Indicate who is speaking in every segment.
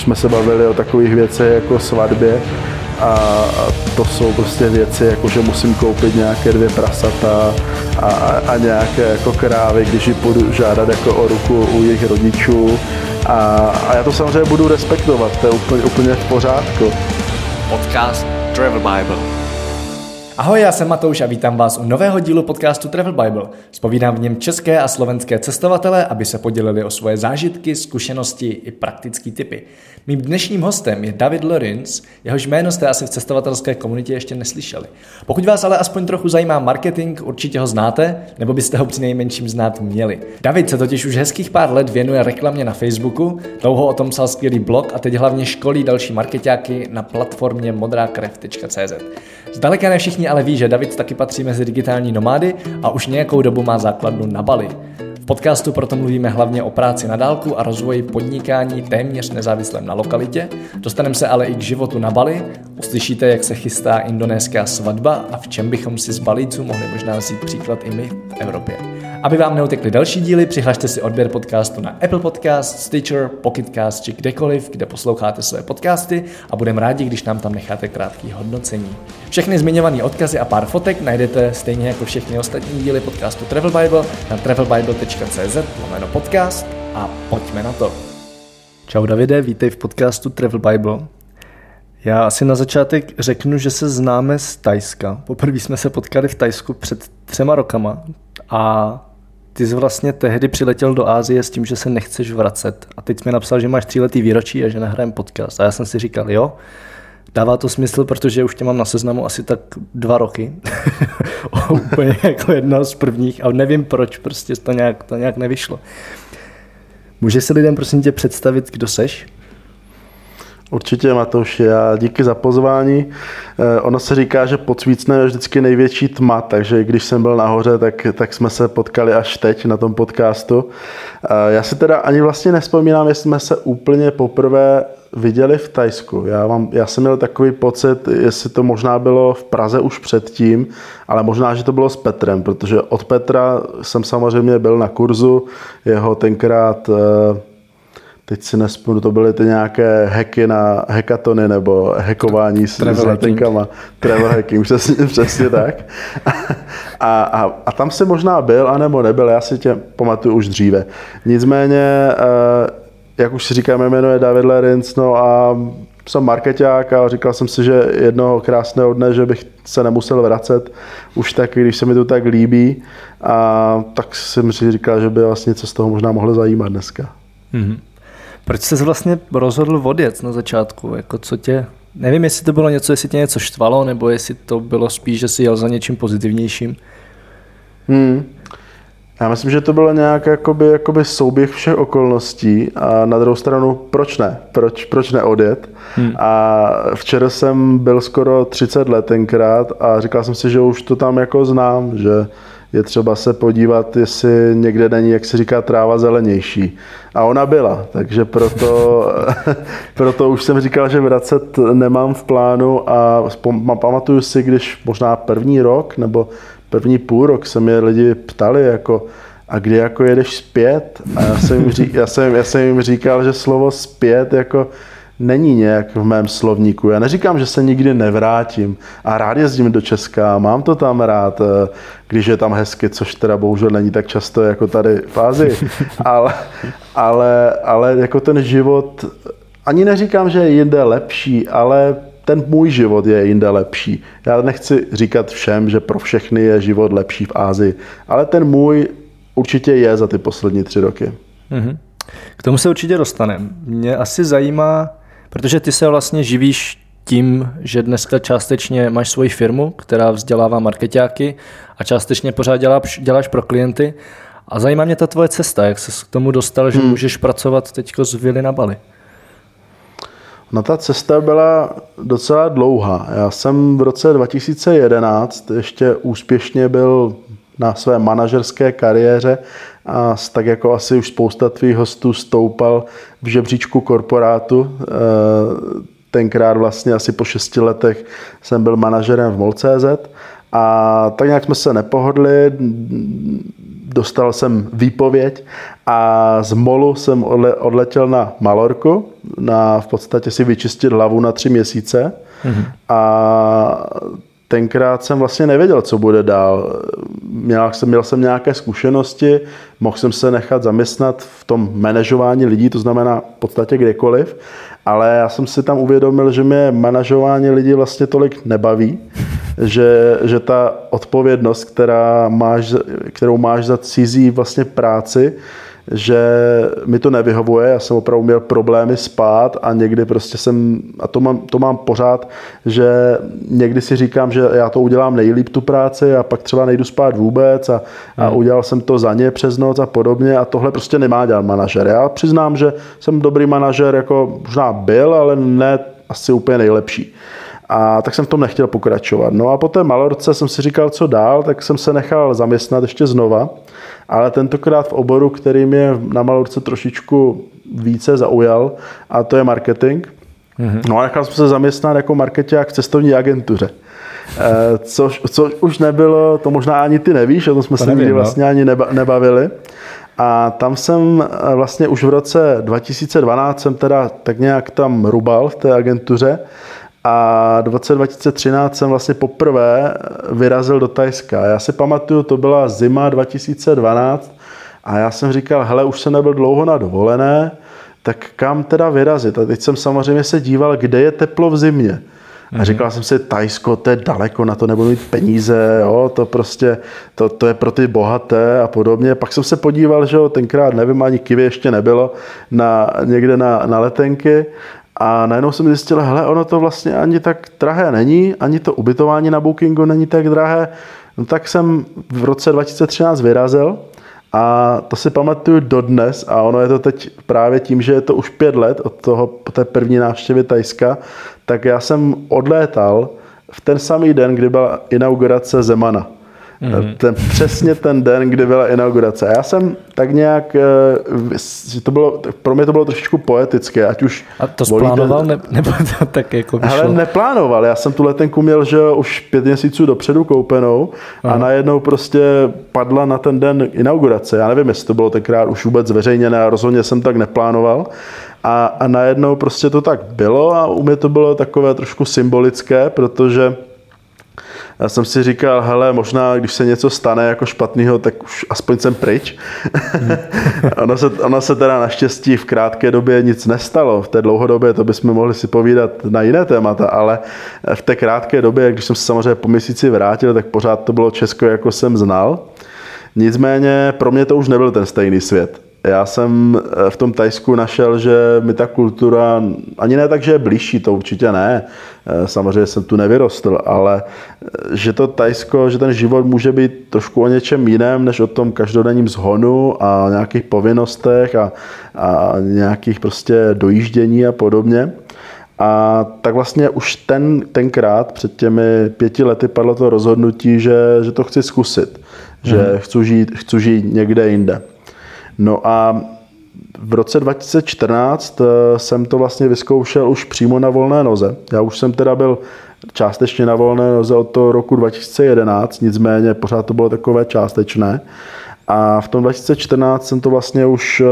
Speaker 1: jsme se bavili o takových věcech jako svatbě, a to jsou prostě věci, jako že musím koupit nějaké dvě prasata a, a, a nějaké jako krávy, když ji půjdu žádat jako o ruku u jejich rodičů a, a já to samozřejmě budu respektovat, to je úplně, úplně v pořádku.
Speaker 2: Podcast Travel Bible.
Speaker 3: Ahoj, já jsem Matouš a vítám vás u nového dílu podcastu Travel Bible. Spovídám v něm české a slovenské cestovatele, aby se podělili o svoje zážitky, zkušenosti i praktické typy. Mým dnešním hostem je David Lorenz, jehož jméno jste asi v cestovatelské komunitě ještě neslyšeli. Pokud vás ale aspoň trochu zajímá marketing, určitě ho znáte, nebo byste ho při nejmenším znát měli. David se totiž už hezkých pár let věnuje reklamě na Facebooku, dlouho o tom psal skvělý blog a teď hlavně školí další marketáky na platformě modrakrev.cz. Zdaleka ne všichni ale ví, že David taky patří mezi digitální nomády a už nějakou dobu má základnu na Bali. V podcastu proto mluvíme hlavně o práci na dálku a rozvoji podnikání téměř nezávislém na lokalitě. Dostaneme se ale i k životu na Bali. Uslyšíte, jak se chystá indonéská svatba a v čem bychom si z Balíců mohli možná vzít příklad i my v Evropě. Aby vám neutekly další díly, přihlašte si odběr podcastu na Apple Podcast, Stitcher, Pocketcast či kdekoliv, kde posloucháte své podcasty a budeme rádi, když nám tam necháte krátký hodnocení. Všechny zmiňované odkazy a pár fotek najdete stejně jako všechny ostatní díly podcastu Travel Bible na travelbible.cz lomeno podcast a pojďme na to. Čau Davide, vítej v podcastu Travel Bible. Já asi na začátek řeknu, že se známe z Tajska. Poprvé jsme se potkali v Tajsku před třema rokama a ty jsi vlastně tehdy přiletěl do Ázie s tím, že se nechceš vracet. A teď mi napsal, že máš tříletý výročí a že nahrajem podcast. A já jsem si říkal, jo, dává to smysl, protože už tě mám na seznamu asi tak dva roky. Úplně jako jedna z prvních a nevím proč, prostě to nějak, to nějak nevyšlo. Můžeš si lidem prosím tě představit, kdo seš?
Speaker 1: Určitě, Matouši, já díky za pozvání. Eh, ono se říká, že pod svícnem je vždycky největší tma, takže když jsem byl nahoře, tak, tak jsme se potkali až teď na tom podcastu. Eh, já si teda ani vlastně nespomínám, jestli jsme se úplně poprvé viděli v Tajsku. Já, mám, já jsem měl takový pocit, jestli to možná bylo v Praze už předtím, ale možná, že to bylo s Petrem, protože od Petra jsem samozřejmě byl na kurzu, jeho tenkrát eh, teď si nespomenu, to byly ty nějaké hacky na hekatony nebo hackování s, s letenkama. Travel hacking, přesně, přesně tak. A, a, a tam si možná byl, anebo nebyl, já si tě pamatuju už dříve. Nicméně, eh, jak už si říkáme, jméno je David Lerins, no a jsem marketák a říkal jsem si, že jednoho krásného dne, že bych se nemusel vracet už tak, když se mi to tak líbí. A tak jsem si říkal, že by vlastně co z toho možná mohlo zajímat dneska. Mm-hmm.
Speaker 3: Proč jsi vlastně rozhodl odjet na začátku? Jako co tě, nevím, jestli to bylo něco, jestli tě něco štvalo, nebo jestli to bylo spíš, že jsi jel za něčím pozitivnějším.
Speaker 1: Hmm. Já myslím, že to bylo nějak jakoby, jakoby souběh všech okolností a na druhou stranu, proč ne? Proč, proč neodjet? Hmm. A včera jsem byl skoro 30 let tenkrát a říkal jsem si, že už to tam jako znám, že je třeba se podívat, jestli někde není, jak se říká, tráva zelenější. A ona byla, takže proto, proto už jsem říkal, že vracet nemám v plánu a pamatuju si, když možná první rok nebo první půl rok se mě lidi ptali, jako, a kdy jako jedeš zpět? A já jsem jim, já jsem, já jsem jim říkal, že slovo zpět jako není nějak v mém slovníku. Já neříkám, že se nikdy nevrátím a rád jezdím do Česka, mám to tam rád, eh, když je tam hezky, což teda bohužel není tak často jako tady v Ázii, ale, ale, ale jako ten život, ani neříkám, že je jinde lepší, ale ten můj život je jinde lepší. Já nechci říkat všem, že pro všechny je život lepší v Ázii, ale ten můj určitě je za ty poslední tři roky. Mm-hmm.
Speaker 3: K tomu se určitě dostaneme. Mě asi zajímá, Protože ty se vlastně živíš tím, že dneska částečně máš svoji firmu, která vzdělává marketáky a částečně pořád děláš, děláš pro klienty. A zajímá mě ta tvoje cesta, jak se k tomu dostal, že hmm. můžeš pracovat teď z Vily na Bali.
Speaker 1: No ta cesta byla docela dlouhá. Já jsem v roce 2011 ještě úspěšně byl na své manažerské kariéře a tak jako asi už spousta tvých hostů stoupal v žebříčku korporátu. E, tenkrát vlastně asi po šesti letech jsem byl manažerem v MOL.cz a tak nějak jsme se nepohodli. dostal jsem výpověď a z Molu jsem odle, odletěl na Malorku, na v podstatě si vyčistit hlavu na tři měsíce mm-hmm. a tenkrát jsem vlastně nevěděl, co bude dál. Měl jsem, měl jsem nějaké zkušenosti, mohl jsem se nechat zaměstnat v tom manažování lidí, to znamená v podstatě kdekoliv, ale já jsem si tam uvědomil, že mě manažování lidí vlastně tolik nebaví, že, že ta odpovědnost, která máš, kterou máš za cizí vlastně práci, že mi to nevyhovuje, já jsem opravdu měl problémy spát a někdy prostě jsem, a to mám, to mám pořád, že někdy si říkám, že já to udělám nejlíp tu práci a pak třeba nejdu spát vůbec a, a hmm. udělal jsem to za ně přes noc a podobně a tohle prostě nemá dělat manažer. Já přiznám, že jsem dobrý manažer, jako možná byl, ale ne asi úplně nejlepší. A tak jsem v tom nechtěl pokračovat. No a po té Malorce jsem si říkal, co dál, tak jsem se nechal zaměstnat ještě znova ale tentokrát v oboru, který mě na Malorce trošičku více zaujal, a to je marketing. Mm-hmm. No a nechal jsem se zaměstnat jako marketák v cestovní agentuře. Eh, což, což už nebylo, to možná ani ty nevíš, o tom jsme to se nikdy no. vlastně ani neba, nebavili. A tam jsem eh, vlastně už v roce 2012 jsem teda tak nějak tam rubal v té agentuře a v roce 2013 jsem vlastně poprvé vyrazil do Tajska. Já si pamatuju, to byla zima 2012 a já jsem říkal, hele, už jsem nebyl dlouho na dovolené, tak kam teda vyrazit? A teď jsem samozřejmě se díval, kde je teplo v zimě. A mhm. říkal jsem si, Tajsko, to je daleko, na to nebudu mít peníze, jo, to prostě, to, to je pro ty bohaté a podobně. Pak jsem se podíval, že jo, tenkrát, nevím, ani kivy ještě nebylo, na, někde na, na letenky a najednou jsem zjistil, hele, ono to vlastně ani tak drahé není, ani to ubytování na Bookingu není tak drahé. No tak jsem v roce 2013 vyrazil a to si pamatuju dodnes a ono je to teď právě tím, že je to už pět let od toho, po té první návštěvy Tajska, tak já jsem odlétal v ten samý den, kdy byla inaugurace Zemana. Mm-hmm. Ten, přesně ten den, kdy byla inaugurace. A já jsem tak nějak, eh, to bylo, pro mě to bylo trošičku poetické, ať už...
Speaker 3: A to splánoval, ne, nebo to tak jako vyšlo?
Speaker 1: Ale neplánoval, já jsem tu letenku měl, že už pět měsíců dopředu koupenou Aha. a najednou prostě padla na ten den inaugurace. Já nevím, jestli to bylo tenkrát už vůbec zveřejněné, a rozhodně jsem tak neplánoval. A, a najednou prostě to tak bylo a u mě to bylo takové trošku symbolické, protože já jsem si říkal, hele, možná když se něco stane jako špatného, tak už aspoň jsem pryč. Hmm. ono, se, ono se teda naštěstí v krátké době nic nestalo. V té dlouhodobě to bychom mohli si povídat na jiné témata, ale v té krátké době, když jsem se samozřejmě po měsíci vrátil, tak pořád to bylo Česko, jako jsem znal. Nicméně pro mě to už nebyl ten stejný svět já jsem eh, v tom Tajsku našel, že mi ta kultura, ani ne tak, že je blížší, to určitě ne, eh, samozřejmě jsem tu nevyrostl, ale eh, že to Tajsko, že ten život může být trošku o něčem jiném, než o tom každodenním zhonu a nějakých povinnostech a, a nějakých prostě dojíždění a podobně. A tak vlastně už ten, tenkrát, před těmi pěti lety, padlo to rozhodnutí, že, že to chci zkusit, že hmm. chci, žít, chci žít někde jinde. No a v roce 2014 eh, jsem to vlastně vyzkoušel už přímo na volné noze. Já už jsem teda byl částečně na volné noze od toho roku 2011, nicméně pořád to bylo takové částečné. A v tom 2014 jsem to vlastně už eh,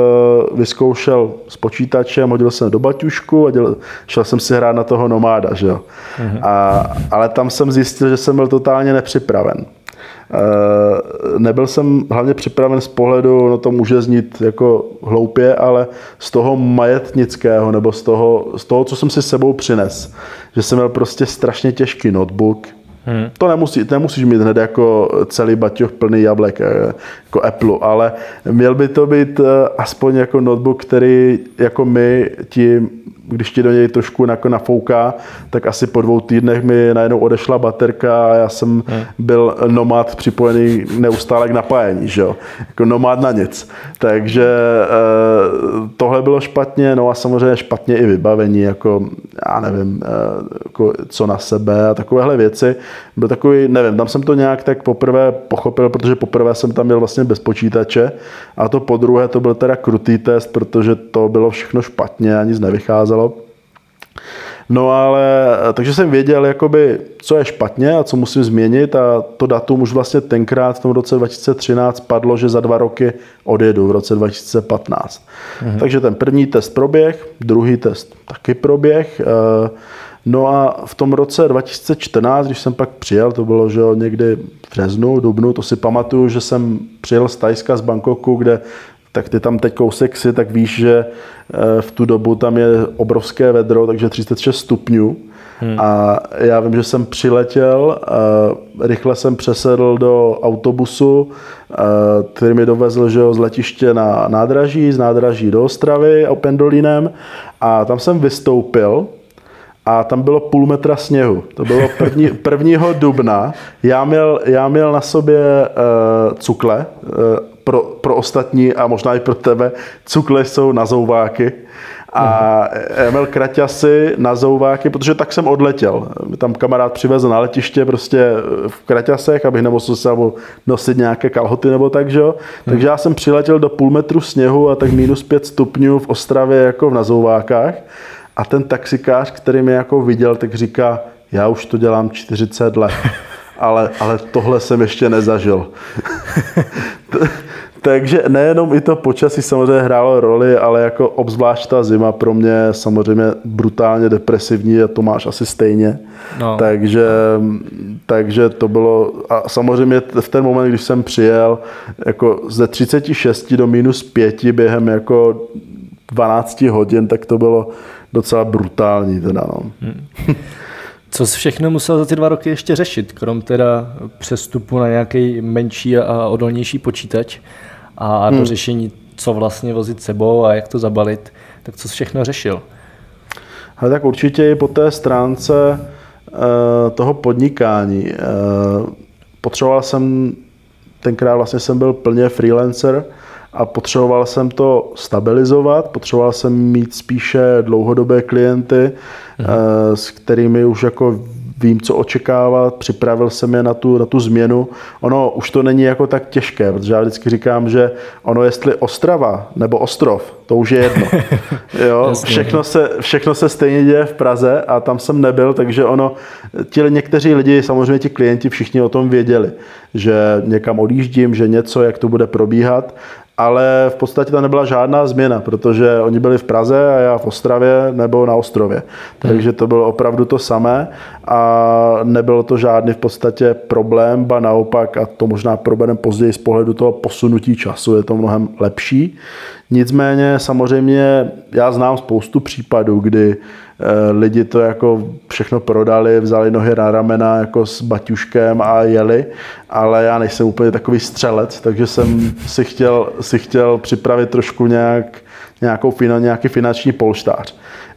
Speaker 1: vyzkoušel s počítačem, hodil jsem do baťušku a děl, šel jsem si hrát na toho nomáda. Že jo? Mhm. A, ale tam jsem zjistil, že jsem byl totálně nepřipraven. Eh, nebyl jsem hlavně připraven z pohledu, no to může znít jako hloupě, ale z toho majetnického nebo z toho, z toho co jsem si sebou přines. Že jsem měl prostě strašně těžký notebook, Hmm. To nemusí, nemusíš mít hned jako celý baťoch plný jablek, eh, jako Apple, ale měl by to být eh, aspoň jako notebook, který jako my ti když ti do něj trošku jako nafouká, tak asi po dvou týdnech mi najednou odešla baterka a já jsem hmm. byl nomad připojený neustále k napájení, že jo? Jako nomad na nic. Takže eh, tohle bylo špatně, no a samozřejmě špatně i vybavení, jako já nevím, jako co na sebe a takovéhle věci. Byl takový, nevím, tam jsem to nějak tak poprvé pochopil, protože poprvé jsem tam byl vlastně bez počítače a to po druhé to byl teda krutý test, protože to bylo všechno špatně a nic nevycházelo. No ale, takže jsem věděl, jakoby, co je špatně a co musím změnit a to datum už vlastně tenkrát v tom roce 2013 padlo, že za dva roky odjedu v roce 2015. Mhm. Takže ten první test proběh, druhý test taky proběh. Eh, no a v tom roce 2014, když jsem pak přijel, to bylo že někdy v březnu, dubnu, to si pamatuju, že jsem přijel z Tajska, z Bangkoku, kde tak ty tam teď kousek si, tak víš, že eh, v tu dobu tam je obrovské vedro, takže 36 stupňů. Hmm. A já vím, že jsem přiletěl, rychle jsem přesedl do autobusu, který mi dovezl že jo, z letiště na nádraží, z nádraží do Ostravy a Pendolínem a tam jsem vystoupil a tam bylo půl metra sněhu. To bylo první, prvního dubna. Já měl, já měl na sobě uh, cukle, uh, pro, pro ostatní a možná i pro tebe, cukle jsou na zouváky a měl kraťasy na zouváky, protože tak jsem odletěl. Tam kamarád přivezl na letiště prostě v kraťasech, abych nemusel se nosit nějaké kalhoty nebo tak, že jo. Takže já jsem přiletěl do půl metru sněhu a tak minus pět stupňů v Ostravě jako v nazouvákách a ten taxikář, který mě jako viděl, tak říká, já už to dělám 40 let, ale, ale tohle jsem ještě nezažil. Takže nejenom i to počasí samozřejmě hrálo roli, ale jako obzvlášť ta zima pro mě samozřejmě brutálně depresivní a to máš asi stejně. No. Takže, takže to bylo, a samozřejmě v ten moment, když jsem přijel, jako ze 36 do minus 5 během jako 12 hodin, tak to bylo docela brutální teda, no. Hmm.
Speaker 3: Co jsi všechno musel za ty dva roky ještě řešit, krom teda přestupu na nějaký menší a odolnější počítač a hmm. do řešení, co vlastně vozit sebou a jak to zabalit, tak co jsi všechno řešil?
Speaker 1: Ale tak určitě i po té stránce uh, toho podnikání. Uh, potřeboval jsem, tenkrát vlastně jsem byl plně freelancer, a potřeboval jsem to stabilizovat, potřeboval jsem mít spíše dlouhodobé klienty, mhm. s kterými už jako vím, co očekávat, připravil jsem je na tu, na tu změnu. Ono už to není jako tak těžké, protože já vždycky říkám, že ono jestli Ostrava nebo Ostrov, to už je jedno. Jo, všechno, se, všechno se stejně děje v Praze a tam jsem nebyl, takže ono, ti někteří lidi, samozřejmě ti klienti, všichni o tom věděli, že někam odjíždím, že něco, jak to bude probíhat ale v podstatě tam nebyla žádná změna, protože oni byli v Praze a já v Ostravě nebo na ostrově. Takže to bylo opravdu to samé a nebylo to žádný v podstatě problém, ba naopak, a to možná probereme později z pohledu toho posunutí času, je to mnohem lepší. Nicméně samozřejmě já znám spoustu případů, kdy lidi to jako všechno prodali, vzali nohy na ramena jako s baťuškem a jeli, ale já nejsem úplně takový střelec, takže jsem si chtěl, si chtěl připravit trošku nějak, nějakou, nějaký finanční polštář.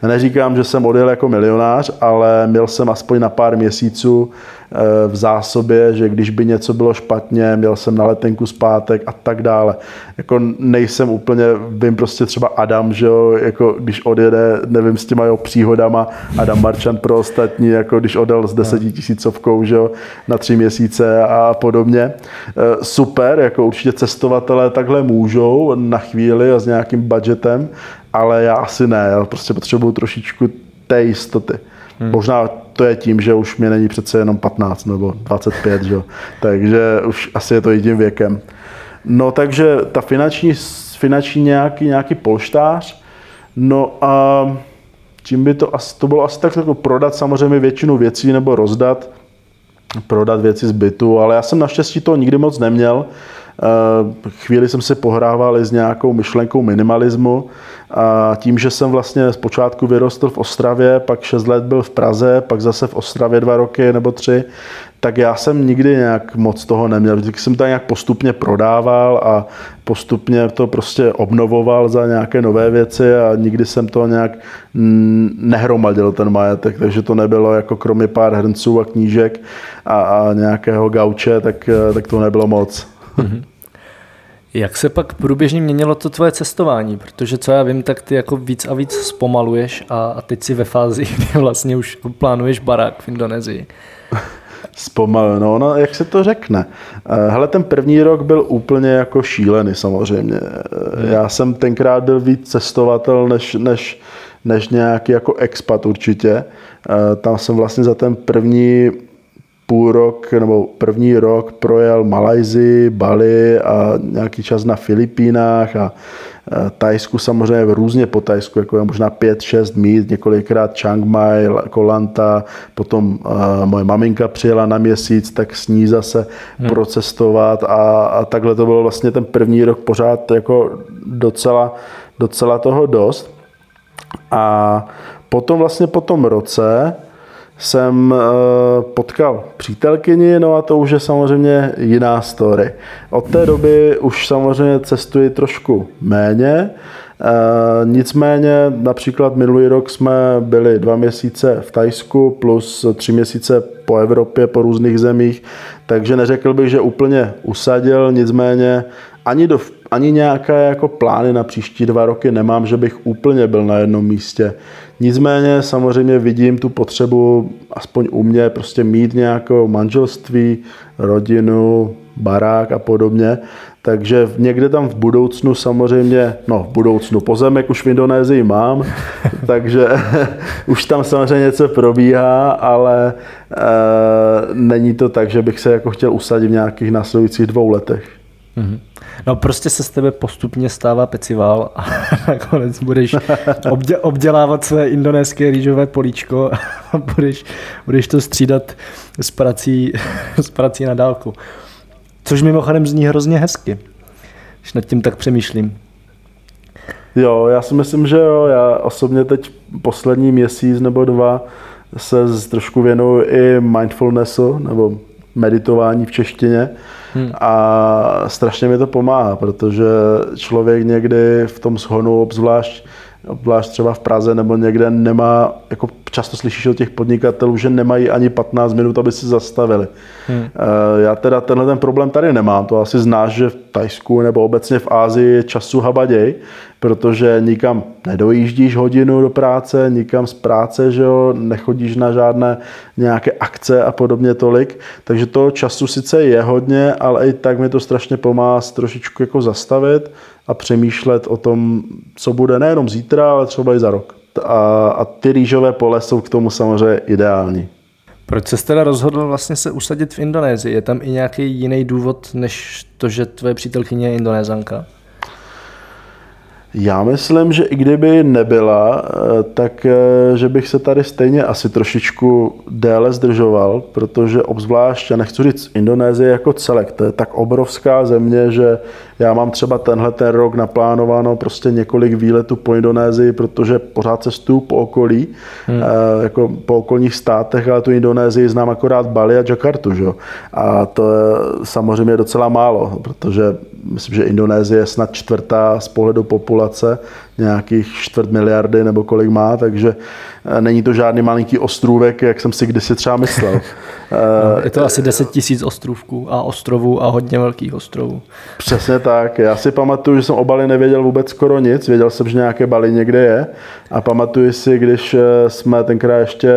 Speaker 1: Neříkám, že jsem odjel jako milionář, ale měl jsem aspoň na pár měsíců eh, v zásobě, že když by něco bylo špatně, měl jsem na letenku zpátek a tak dále. Jako nejsem úplně, vím prostě třeba Adam, že jo, jako když odjede, nevím, s těma jeho příhodama, Adam Marčan pro ostatní, jako když odjel s desetitisícovkou, že jo, na tři měsíce a podobně. Eh, super, jako určitě cestovatelé takhle můžou na chvíli a s nějakým budgetem, ale já asi ne, já prostě potřebuju trošičku té jistoty. Hmm. Možná to je tím, že už mě není přece jenom 15 nebo 25, že? takže už asi je to jedním věkem. No takže ta finanční, finanční nějaký, nějaký polštář, no a čím by to asi, to bylo asi tak jako prodat samozřejmě většinu věcí nebo rozdat, prodat věci z bytu, ale já jsem naštěstí to nikdy moc neměl, chvíli jsem si pohrával i s nějakou myšlenkou minimalismu a tím, že jsem vlastně zpočátku vyrostl v Ostravě, pak 6 let byl v Praze, pak zase v Ostravě dva roky nebo tři, tak já jsem nikdy nějak moc toho neměl. Vždycky jsem to nějak postupně prodával a postupně to prostě obnovoval za nějaké nové věci a nikdy jsem to nějak nehromadil ten majetek, takže to nebylo jako kromě pár hrnců a knížek a, a nějakého gauče, tak, tak to nebylo moc. Mm-hmm.
Speaker 3: Jak se pak průběžně měnilo to tvoje cestování? Protože co já vím, tak ty jako víc a víc zpomaluješ a, a teď si ve fázi, kdy vlastně už plánuješ barák v Indonésii.
Speaker 1: Zpomalu, no, no, jak se to řekne. Eh, hele, ten první rok byl úplně jako šílený samozřejmě. Hmm. Já jsem tenkrát byl víc cestovatel než, než než nějaký jako expat určitě. Eh, tam jsem vlastně za ten první půl rok nebo první rok projel Malajzi, Bali a nějaký čas na Filipínách a Tajsku samozřejmě různě po Tajsku, jako je možná 5-6 míst, několikrát Chiang Mai, Kolanta, potom uh, moje maminka přijela na měsíc, tak s ní zase hmm. procestovat a, a takhle to bylo vlastně ten první rok pořád jako docela, docela toho dost. A potom vlastně po tom roce jsem eh, potkal přítelkyni, no a to už je samozřejmě jiná story. Od té doby už samozřejmě cestuji trošku méně, eh, nicméně například minulý rok jsme byli dva měsíce v Tajsku plus tři měsíce po Evropě, po různých zemích, takže neřekl bych, že úplně usadil, nicméně ani, do, ani nějaké jako plány na příští dva roky nemám, že bych úplně byl na jednom místě. Nicméně samozřejmě vidím tu potřebu, aspoň u mě, prostě mít nějaké manželství, rodinu, barák a podobně. Takže někde tam v budoucnu samozřejmě, no v budoucnu, pozemek už v Indonésii mám, takže už tam samozřejmě něco probíhá, ale e, není to tak, že bych se jako chtěl usadit v nějakých následujících dvou letech.
Speaker 3: Mm-hmm. No prostě se z tebe postupně stává pecivál a nakonec budeš obdě, obdělávat své indonéské rýžové políčko a budeš, budeš to střídat s prací, s prací na dálku. Což mimochodem zní hrozně hezky, když nad tím tak přemýšlím.
Speaker 1: Jo, já si myslím, že jo. Já osobně teď poslední měsíc nebo dva se trošku věnuju i mindfulnessu, nebo meditování v češtině. Hmm. A strašně mi to pomáhá, protože člověk někdy v tom shonu, obzvlášť, obzvlášť třeba v Praze nebo někde, nemá, jako často slyšíš od těch podnikatelů, že nemají ani 15 minut, aby si zastavili. Hmm. Eh, já teda tenhle ten problém tady nemám, to asi znáš, že v Tajsku nebo obecně v Ázii je času habaděj, protože nikam nedojíždíš hodinu do práce, nikam z práce, že jo, nechodíš na žádné nějaké akce a podobně tolik, takže toho času sice je hodně, ale i tak mi to strašně pomáhá trošičku jako zastavit a přemýšlet o tom, co bude nejenom zítra, ale třeba i za rok. A, a ty rýžové pole jsou k tomu samozřejmě ideální.
Speaker 3: Proč jsi teda rozhodl vlastně se usadit v Indonésii? Je tam i nějaký jiný důvod, než to, že tvoje přítelkyně je indonézanka?
Speaker 1: Já myslím, že i kdyby nebyla, eh, tak eh, že bych se tady stejně asi trošičku déle zdržoval, protože obzvlášť, já nechci říct Indonésie jako celek, to je tak obrovská země, že já mám třeba tenhle ten rok naplánováno prostě několik výletů po Indonésii, protože pořád cestuju po okolí, hmm. Eh, jako po okolních státech, ale tu Indonésii znám akorát Bali a Jakartu, že? A to je samozřejmě docela málo, protože myslím, že Indonésie je snad čtvrtá z pohledu populace, nějakých čtvrt miliardy nebo kolik má, takže eh, není to žádný malinký ostrůvek, jak jsem si kdysi třeba myslel.
Speaker 3: No, je to asi 10 tisíc ostrovků a ostrovů a hodně velkých ostrovů.
Speaker 1: Přesně tak. Já si pamatuju, že jsem o Bali nevěděl vůbec skoro nic. Věděl jsem, že nějaké Bali někde je. A pamatuju si, když eh, jsme tenkrát ještě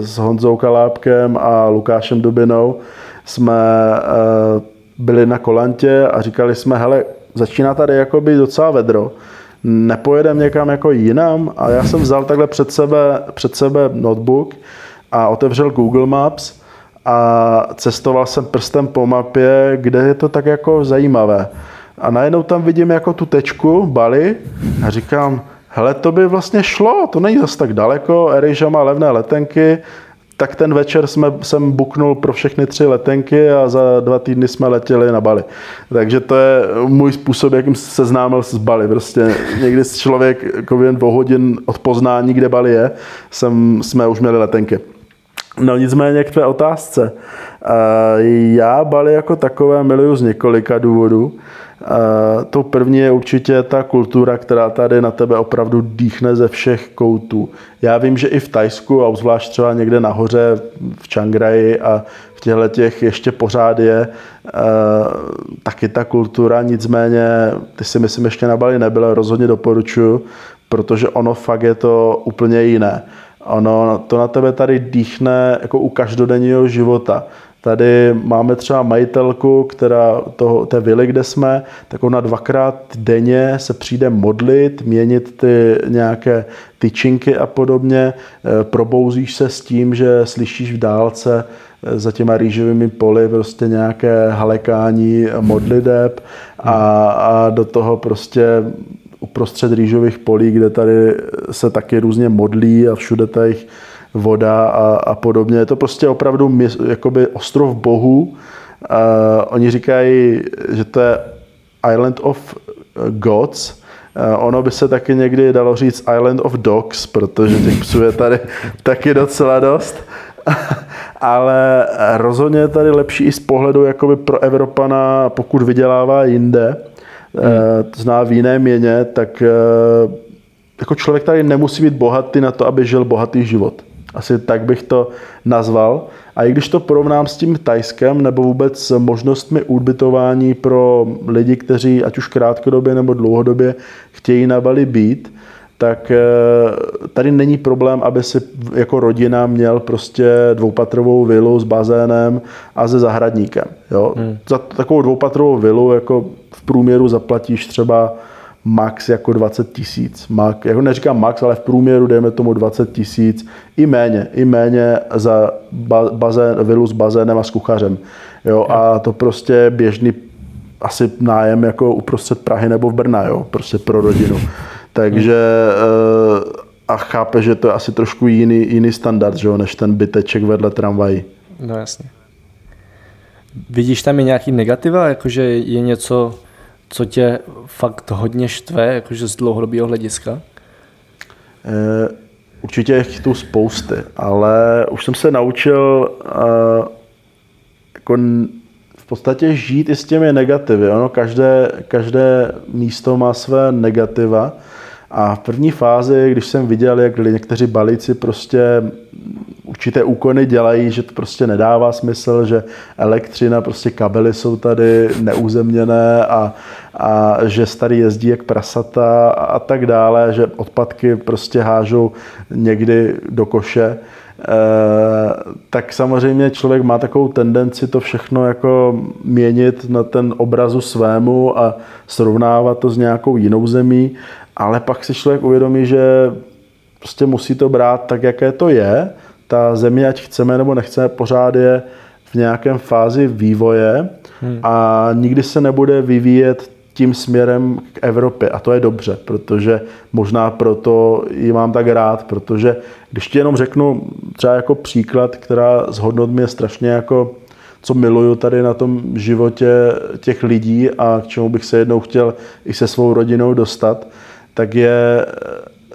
Speaker 1: s Honzou Kalápkem a Lukášem Dubinou jsme eh, byli na kolantě a říkali jsme, hele, začíná tady jako být docela vedro, nepojedem někam jako jinam a já jsem vzal takhle před sebe, před sebe notebook a otevřel Google Maps a cestoval jsem prstem po mapě, kde je to tak jako zajímavé. A najednou tam vidím jako tu tečku Bali a říkám, hele, to by vlastně šlo, to není zase tak daleko, Erejža má levné letenky, tak ten večer jsme, jsem buknul pro všechny tři letenky a za dva týdny jsme letěli na Bali. Takže to je můj způsob, jakým se seznámil s Bali. Prostě někdy člověk jako jen dvou hodin od poznání, kde Bali je, jsem, jsme už měli letenky. No nicméně k tvé otázce. Já Bali jako takové miluju z několika důvodů. To první je určitě ta kultura, která tady na tebe opravdu dýchne ze všech koutů. Já vím, že i v Tajsku, a obzvlášť třeba někde nahoře v Čangraji a v těchto těch ještě pořád je taky ta kultura, nicméně ty si myslím ještě na Bali nebyl, rozhodně doporučuji, protože ono fakt je to úplně jiné. Ono to na tebe tady dýchne jako u každodenního života. Tady máme třeba majitelku, která toho, té vily, kde jsme, tak ona dvakrát denně se přijde modlit, měnit ty nějaké tyčinky a podobně. Eh, probouzíš se s tím, že slyšíš v dálce eh, za těma rýžovými poli prostě nějaké halekání modlideb a, a do toho prostě uprostřed rýžových polí, kde tady se taky různě modlí a všude tady voda a, a podobně. Je to prostě opravdu měs, jakoby ostrov bohu. Uh, oni říkají, že to je Island of Gods. Ono by se taky někdy dalo říct Island of Dogs, protože těch psů je tady taky docela dost. Ale rozhodně je tady lepší i z pohledu jakoby pro Evropana, pokud vydělává jinde, hmm. to zná v jiné měně, tak jako člověk tady nemusí být bohatý na to, aby žil bohatý život. Asi tak bych to nazval. A i když to porovnám s tím Tajskem nebo vůbec možnostmi ubytování pro lidi, kteří ať už krátkodobě nebo dlouhodobě chtějí na Bali být, tak eh, tady není problém, aby si jako rodina měl prostě dvoupatrovou vilu s bazénem a se zahradníkem. Jo? Hmm. Za takovou dvoupatrovou vilu jako v průměru zaplatíš třeba max jako 20 tisíc. Jako neříkám max, ale v průměru dejme tomu 20 tisíc. I méně, i méně za bazén, vilu s bazénem a s kuchařem. Jo, a to prostě běžný asi nájem jako uprostřed Prahy nebo v Brna, jo, prostě pro rodinu. Takže eh, a chápe, že to je asi trošku jiný, jiný standard, že jo, než ten byteček vedle tramvají.
Speaker 3: No jasně. Vidíš tam i nějaký negativa, jakože je něco, co tě fakt hodně štve, jakože z dlouhodobého hlediska?
Speaker 1: E, určitě je tu spousty, ale už jsem se naučil e, jako v podstatě žít i s těmi negativy. Ono, každé, každé místo má své negativa a v první fázi, když jsem viděl, jak někteří balíci prostě určité úkony dělají, že to prostě nedává smysl, že elektřina, prostě kabely jsou tady neuzemněné a, a že starý jezdí jak prasata a tak dále, že odpadky prostě hážou někdy do koše, eh, tak samozřejmě člověk má takovou tendenci to všechno jako měnit na ten obrazu svému a srovnávat to s nějakou jinou zemí, ale pak si člověk uvědomí, že prostě musí to brát tak, jaké to je ta země, ať chceme nebo nechceme, pořád je v nějakém fázi vývoje hmm. a nikdy se nebude vyvíjet tím směrem k Evropě. A to je dobře, protože možná proto ji mám tak rád, protože když ti jenom řeknu třeba jako příklad, která z hodnot mě strašně jako co miluju tady na tom životě těch lidí a k čemu bych se jednou chtěl i se svou rodinou dostat, tak je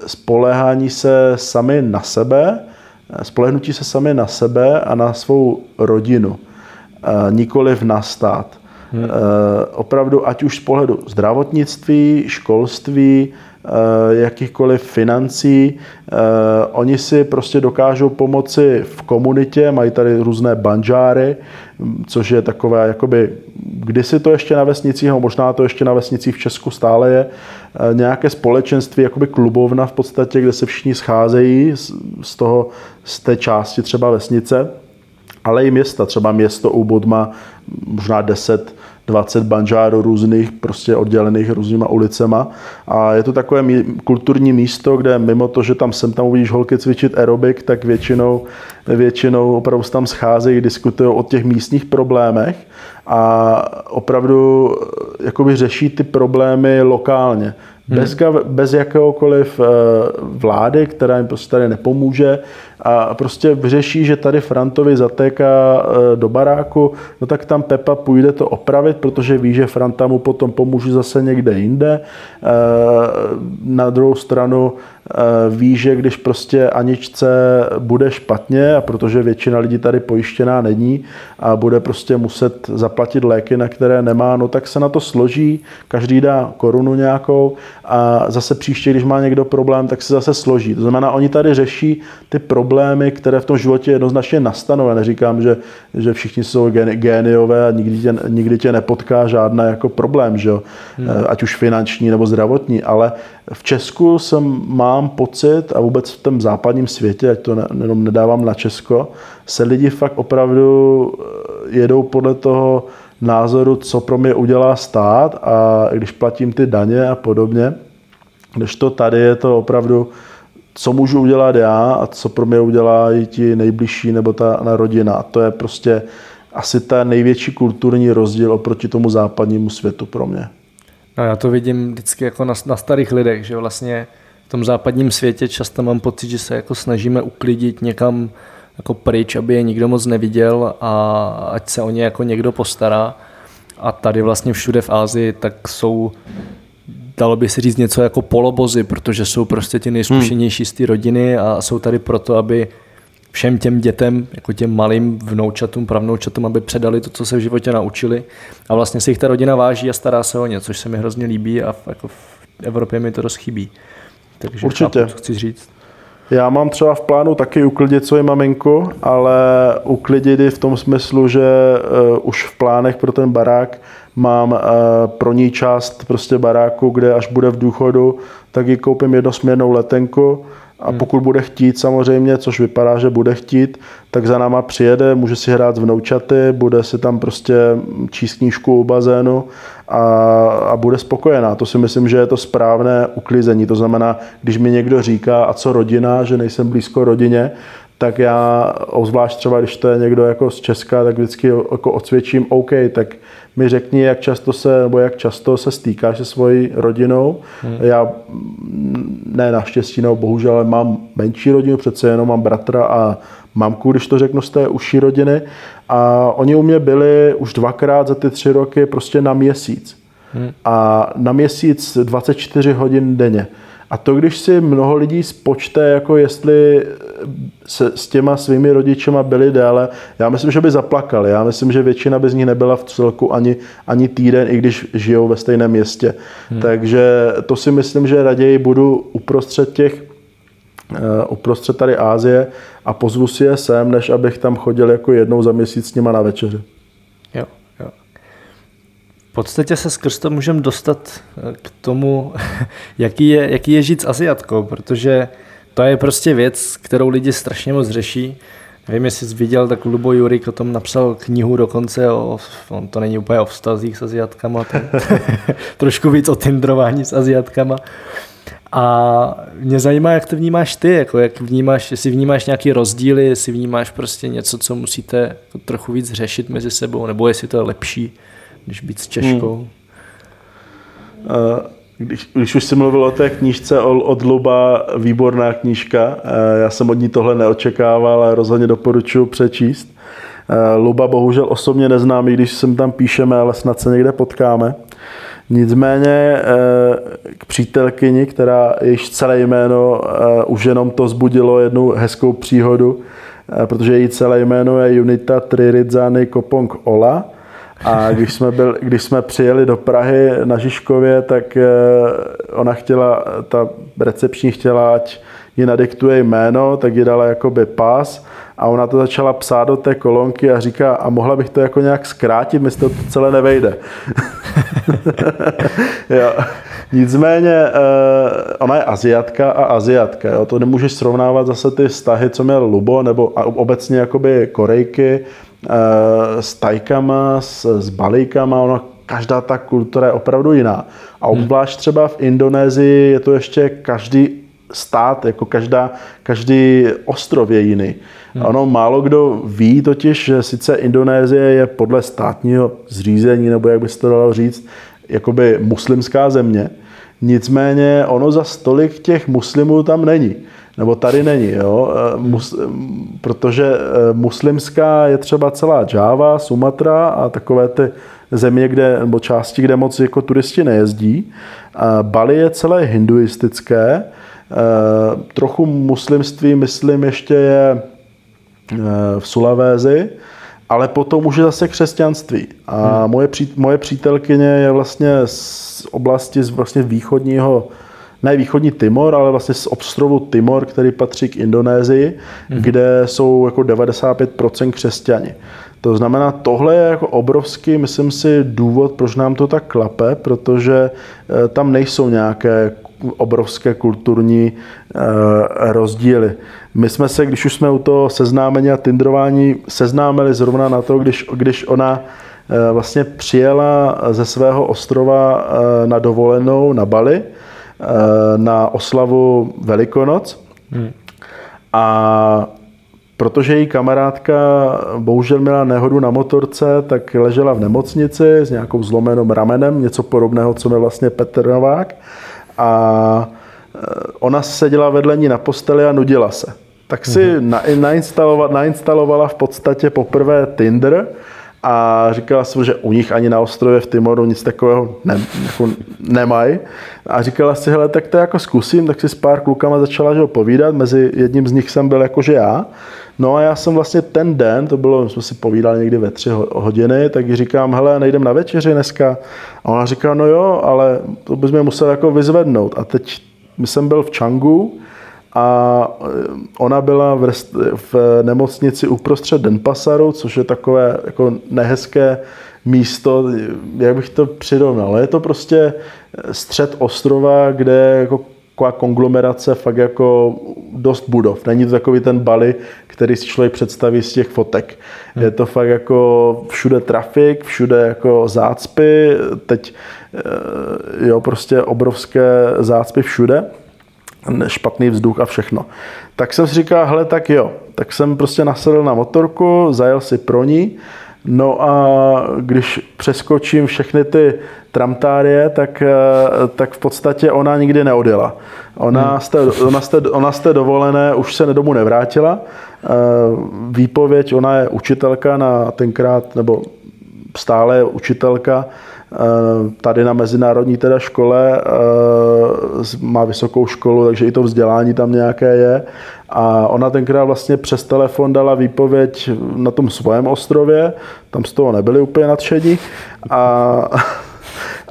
Speaker 1: spolehání se sami na sebe, spolehnutí se sami na sebe a na svou rodinu, nikoliv na stát. Hmm. Opravdu, ať už z pohledu zdravotnictví, školství, jakýchkoliv financí, oni si prostě dokážou pomoci v komunitě, mají tady různé banžáry, což je takové, jakoby, kdysi to ještě na vesnicích, nebo možná to ještě na vesnicích v Česku stále je, nějaké společenství, jakoby klubovna v podstatě, kde se všichni scházejí z, toho, z té části třeba vesnice, ale i města, třeba město u Bodma, možná 10 20 banžárů různých, prostě oddělených různýma ulicema. A je to takové kulturní místo, kde mimo to, že tam sem tam uvidíš holky cvičit aerobik, tak většinou, většinou opravdu tam scházejí, diskutují o těch místních problémech a opravdu jakoby řeší ty problémy lokálně. Hmm. Bez, bez jakéhokoliv eh, vlády, která jim prostě tady nepomůže a prostě vyřeší, že tady Frantovi zatéká eh, do baráku, no tak tam Pepa půjde to opravit, protože ví, že Franta mu potom pomůže zase někde jinde. Eh, na druhou stranu ví, že když prostě Aničce bude špatně, a protože většina lidí tady pojištěná není a bude prostě muset zaplatit léky, na které nemá, no tak se na to složí, každý dá korunu nějakou a zase příště, když má někdo problém, tak se zase složí. To znamená, oni tady řeší ty problémy, které v tom životě jednoznačně nastanou. Já neříkám, že, že všichni jsou géniové a nikdy tě, nikdy tě nepotká žádná jako problém, že jo? Hmm. Eh, ať už finanční nebo zdravotní, ale v Česku jsem mám pocit a vůbec v tom západním světě, ať to jenom nedávám na Česko, se lidi fakt opravdu jedou podle toho názoru, co pro mě udělá stát a když platím ty daně a podobně. Když to tady je to opravdu, co můžu udělat já a co pro mě udělá i ti nejbližší nebo ta na rodina. A to je prostě asi ten největší kulturní rozdíl oproti tomu západnímu světu pro mě.
Speaker 3: No já to vidím vždycky jako na, na starých lidech, že vlastně v tom západním světě často mám pocit, že se jako snažíme uklidit někam jako pryč, aby je nikdo moc neviděl a ať se o ně jako někdo postará. A tady vlastně všude v Ázii tak jsou dalo by se říct něco jako polobozy, protože jsou prostě ti nejzkušenější z té rodiny a jsou tady proto, aby všem těm dětem, jako těm malým vnoučatům, pravnoučatům, aby předali to, co se v životě naučili. A vlastně si jich ta rodina váží a stará se o ně, což se mi hrozně líbí a v, jako v Evropě mi to dost chybí. Takže
Speaker 1: Určitě.
Speaker 3: Chápu, co chci říct.
Speaker 1: Já mám třeba v plánu taky uklidit svoji maminku, ale uklidit ji v tom smyslu, že uh, už v plánech pro ten barák mám uh, pro ní část prostě baráku, kde až bude v důchodu, tak ji koupím jednosměrnou letenku a hmm. pokud bude chtít samozřejmě, což vypadá, že bude chtít, tak za náma přijede, může si hrát s vnoučaty, bude si tam prostě číst knížku u bazénu a, a bude spokojená. To si myslím, že je to správné uklizení. To znamená, když mi někdo říká, a co rodina, že nejsem blízko rodině, tak já, obzvlášť třeba, když to je někdo jako z Česka, tak vždycky jako odsvědčím, OK, tak mi řekni, jak často se, nebo jak často se stýkáš se svojí rodinou. Hmm. Já ne naštěstí, nebo bohužel, ale mám menší rodinu, přece jenom mám bratra a mamku, když to řeknu z té užší rodiny. A oni u mě byli už dvakrát za ty tři roky prostě na měsíc. Hmm. A na měsíc 24 hodin denně. A to, když si mnoho lidí spočte, jako jestli se s těma svými rodičema byli déle, já myslím, že by zaplakali. Já myslím, že většina by z nich nebyla v celku ani, ani týden, i když žijou ve stejném městě. Hmm. Takže to si myslím, že raději budu uprostřed těch uprostřed tady Ázie a pozvu si je sem, než abych tam chodil jako jednou za měsíc s nima na večeři.
Speaker 3: Jo, jo. V podstatě se skrz to můžeme dostat eh, k tomu, jaký je, jaký je žít s Aziatkou, protože to je prostě věc, kterou lidi strašně moc řeší. Nevím, jestli jsi viděl, tak Lubo Jurik o tom napsal knihu dokonce, o, on to není úplně o vztazích s Aziatkama, trošku víc o tindrování s Aziatkama. A mě zajímá, jak to vnímáš ty, jako jak vnímáš, jestli vnímáš nějaký rozdíly, jestli vnímáš prostě něco, co musíte trochu víc řešit mezi sebou, nebo jestli to je lepší, než být s Češkou. Hmm.
Speaker 1: Uh, když, když už jsi mluvil o té knížce od Luba, výborná knížka. Eh, já jsem od ní tohle neočekával, ale rozhodně doporučuji přečíst. Eh, Luba bohužel osobně neznám, i když sem tam píšeme, ale snad se někde potkáme. Nicméně eh, k přítelkyni, která již celé jméno, už jenom to zbudilo jednu hezkou příhodu, protože její celé jméno je Junita Triridzany Kopong Ola. A když jsme, byl, když jsme přijeli do Prahy na Žižkově, tak eh, ona chtěla, ta recepční chtěla, ať ji nadiktuje jméno, tak ji dala jakoby pás. A ona to začala psát do té kolonky a říká, a mohla bych to jako nějak zkrátit, mi to celé nevejde. jo. Nicméně eh, ona je Aziatka a Aziatka. Jo. To nemůžeš srovnávat zase ty vztahy, co měl Lubo, nebo obecně jakoby Korejky Eh, s tajkama, s, s balíkama, ono, každá ta kultura je opravdu jiná. A hmm. obzvlášť třeba v Indonésii je to ještě každý stát, jako každá, každý ostrov je jiný. Hmm. Ono málo kdo ví totiž, že sice Indonésie je podle státního zřízení, nebo jak by se to dalo říct, jakoby muslimská země, nicméně ono za stolik těch muslimů tam není nebo tady není, jo? Eh, mus, protože eh, muslimská je třeba celá Java, Sumatra a takové ty země, kde, nebo části, kde moc jako turisti nejezdí. Bali je celé hinduistické, trochu muslimství, myslím, ještě je v Sulavézi, ale potom už je zase křesťanství. A hmm. moje, pří, moje přítelkyně je vlastně z oblasti z vlastně východního ne východní Timor, ale vlastně z ostrovu Timor, který patří k Indonésii, mm-hmm. kde jsou jako 95% křesťani. To znamená, tohle je jako obrovský, myslím si, důvod, proč nám to tak klape, protože eh, tam nejsou nějaké obrovské kulturní uh, rozdíly. My jsme se, když už jsme u toho seznámení a tindrování, seznámili zrovna na to, když, když ona uh, vlastně přijela ze svého ostrova uh, na dovolenou na Bali na oslavu Velikonoc. Hmm. A protože její kamarádka bohužel měla nehodu na motorce, tak ležela v nemocnici s nějakou zlomenou ramenem, něco podobného, co mě vlastně Petr Novák. A e, ona seděla vedle ní na posteli a nudila se. Tak si mm-hmm. nainstalovala, nainstalovala v podstatě poprvé Tinder a říkala si, že u nich ani na ostrově v Timoru nic takového ne, jako nemají. A říkala si, hele, tak to jako zkusím, tak si s pár klukama začala že ho povídat, mezi jedním z nich jsem byl jakože já. No a já jsem vlastně ten den, to bylo, jsme si povídali někdy ve tři hodiny, tak říkám, hele, nejdem na večeři dneska. A ona říká, no jo, ale to mě musel jako vyzvednout. A teď jsem byl v Changu a eh, ona byla v, rest, v nemocnici uprostřed Denpasaru, což je takové jako nehezké místo, jak bych to přirovnal. Je to prostě střed ostrova, kde jako taková konglomerace fakt jako dost budov. Není to takový ten Bali, který si člověk představí z těch fotek. Hmm. Je to fakt jako všude trafik, všude jako zácpy, teď eh, jo, prostě obrovské zácpy všude, špatný vzduch a všechno. Tak jsem si říkal, hele, tak jo, tak jsem prostě nasedl na motorku, zajel si pro ní, No a když přeskočím všechny ty tramtárie, tak, eh, tak v podstatě ona nikdy neodjela. Ona, hmm. z té, ona, z té, ona z té dovolené už se domů nevrátila. Eh, výpověď, ona je učitelka na tenkrát, nebo stále je učitelka eh, tady na mezinárodní teda škole, má vysokou školu, takže i to vzdělání tam nějaké je. A ona tenkrát vlastně přes telefon dala výpověď na tom svém ostrově, tam z toho nebyli úplně nadšení. A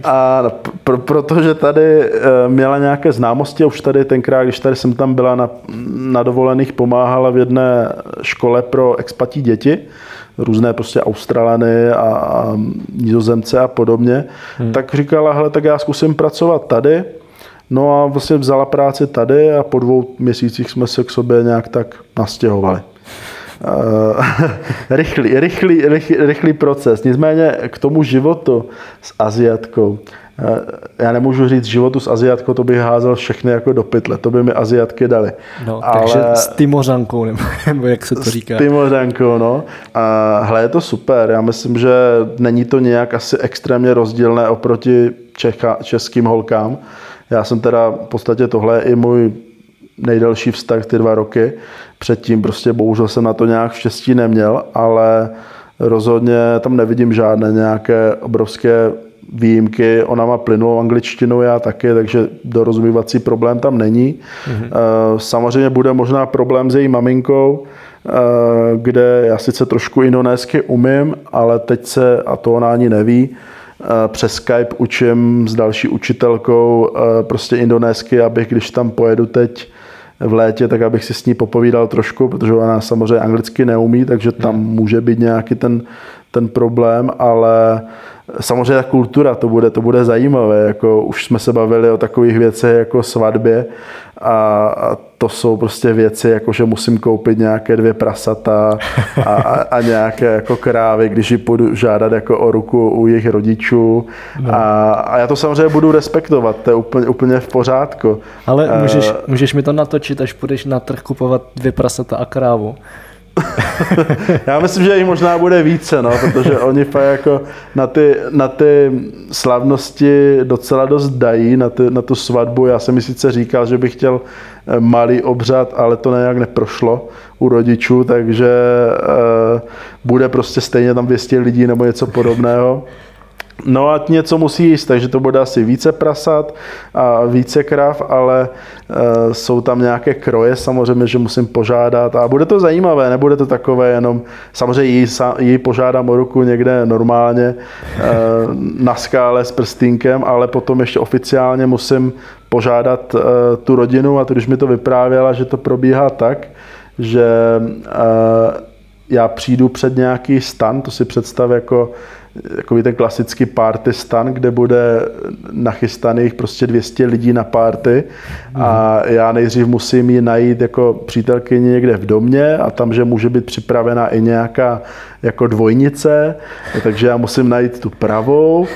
Speaker 1: a pr- protože tady eh, měla nějaké známosti, už tady tenkrát, když tady jsem tam byla na, na dovolených, pomáhala v jedné škole pro expatí děti, různé prostě Australany a, a Nizozemce a podobně, hmm. tak říkala, hele, tak já zkusím pracovat tady. No a vlastně vzala práci tady a po dvou měsících jsme se k sobě nějak tak nastěhovali. Eh, rychlý, rychlý, rychlý, rychlý proces. Nicméně k tomu životu s Aziatkou. Eh, já nemůžu říct životu s Aziatkou, to bych házel všechny jako do pytle, to by mi Aziatky dali.
Speaker 3: No, Ale takže s Timořankou, nebo jak se to říká.
Speaker 1: S Timořankou, no. A hle, je to super. Já myslím, že není to nějak asi extrémně rozdílné oproti Čecha, českým holkám. Já jsem teda v podstatě tohle i můj nejdelší vztah, ty dva roky. Předtím prostě bohužel jsem na to nějak štěstí neměl, ale rozhodně tam nevidím žádné nějaké obrovské výjimky. Ona má plynulou angličtinu, já taky, takže dorozumívací problém tam není. Mm-hmm. Samozřejmě bude možná problém s její maminkou, eh, kde já sice trošku indonésky umím, ale teď se, a to ona ani neví, přes Skype učím s další učitelkou prostě indonésky, abych, když tam pojedu teď v létě, tak abych si s ní popovídal trošku, protože ona samozřejmě anglicky neumí, takže tam hmm. může být nějaký ten, ten problém, ale samozřejmě ta kultura, to bude, to bude zajímavé, jako už jsme se bavili o takových věcech jako svatbě a, a to jsou prostě věci, jako že musím koupit nějaké dvě prasata a, a, a nějaké jako krávy, když ji půjdu žádat jako o ruku u jejich rodičů no. a, a já to samozřejmě budu respektovat, to je úplně, úplně v pořádku.
Speaker 3: Ale můžeš, uh, můžeš mi to natočit, až půjdeš na trh kupovat dvě prasata a krávu.
Speaker 1: Já myslím, že jich možná bude více, no, protože oni fakt jako na ty, na ty slavnosti docela dost dají, na, ty, na tu svatbu. Já jsem mi sice říkal, že bych chtěl eh, malý obřad, ale to nějak neprošlo u rodičů, takže uh, bude prostě stejně tam 200 lidí nebo něco podobného. No a něco musí jíst, takže to bude asi více prasat a více krav, ale e, jsou tam nějaké kroje samozřejmě, že musím požádat a bude to zajímavé, nebude to takové jenom, samozřejmě jí, jí požádám o ruku někde normálně e, na skále s prstínkem, ale potom ještě oficiálně musím požádat e, tu rodinu a to, když mi to vyprávěla, že to probíhá tak, že e, já přijdu před nějaký stan, to si představ jako takový ten klasický party stan, kde bude nachystaných prostě 200 lidí na party. A já nejdřív musím ji najít jako přítelkyni někde v domě a tam, že může být připravena i nějaká jako dvojnice, takže já musím najít tu pravou,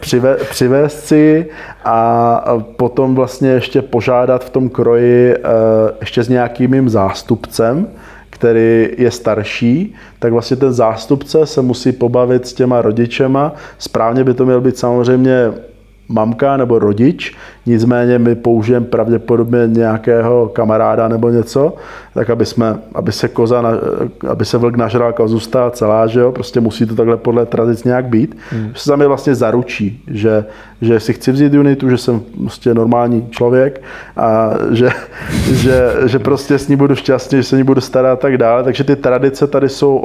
Speaker 1: přive, přivést si a potom vlastně ještě požádat v tom kroji eh, ještě s nějakým zástupcem, který je starší, tak vlastně ten zástupce se musí pobavit s těma rodičema. Správně by to měl být samozřejmě mamka nebo rodič, nicméně my použijeme pravděpodobně nějakého kamaráda nebo něco, tak aby, jsme, aby se koza, na, aby se vlk nažral, koza zůstala celá, že jo, prostě musí to takhle podle tradic nějak být. Hmm. Se tam je vlastně zaručí, že, že si chci vzít unitu, že jsem prostě normální člověk a že, že, že prostě s ní budu šťastný, že se ní budu starat a tak dále. Takže ty tradice tady jsou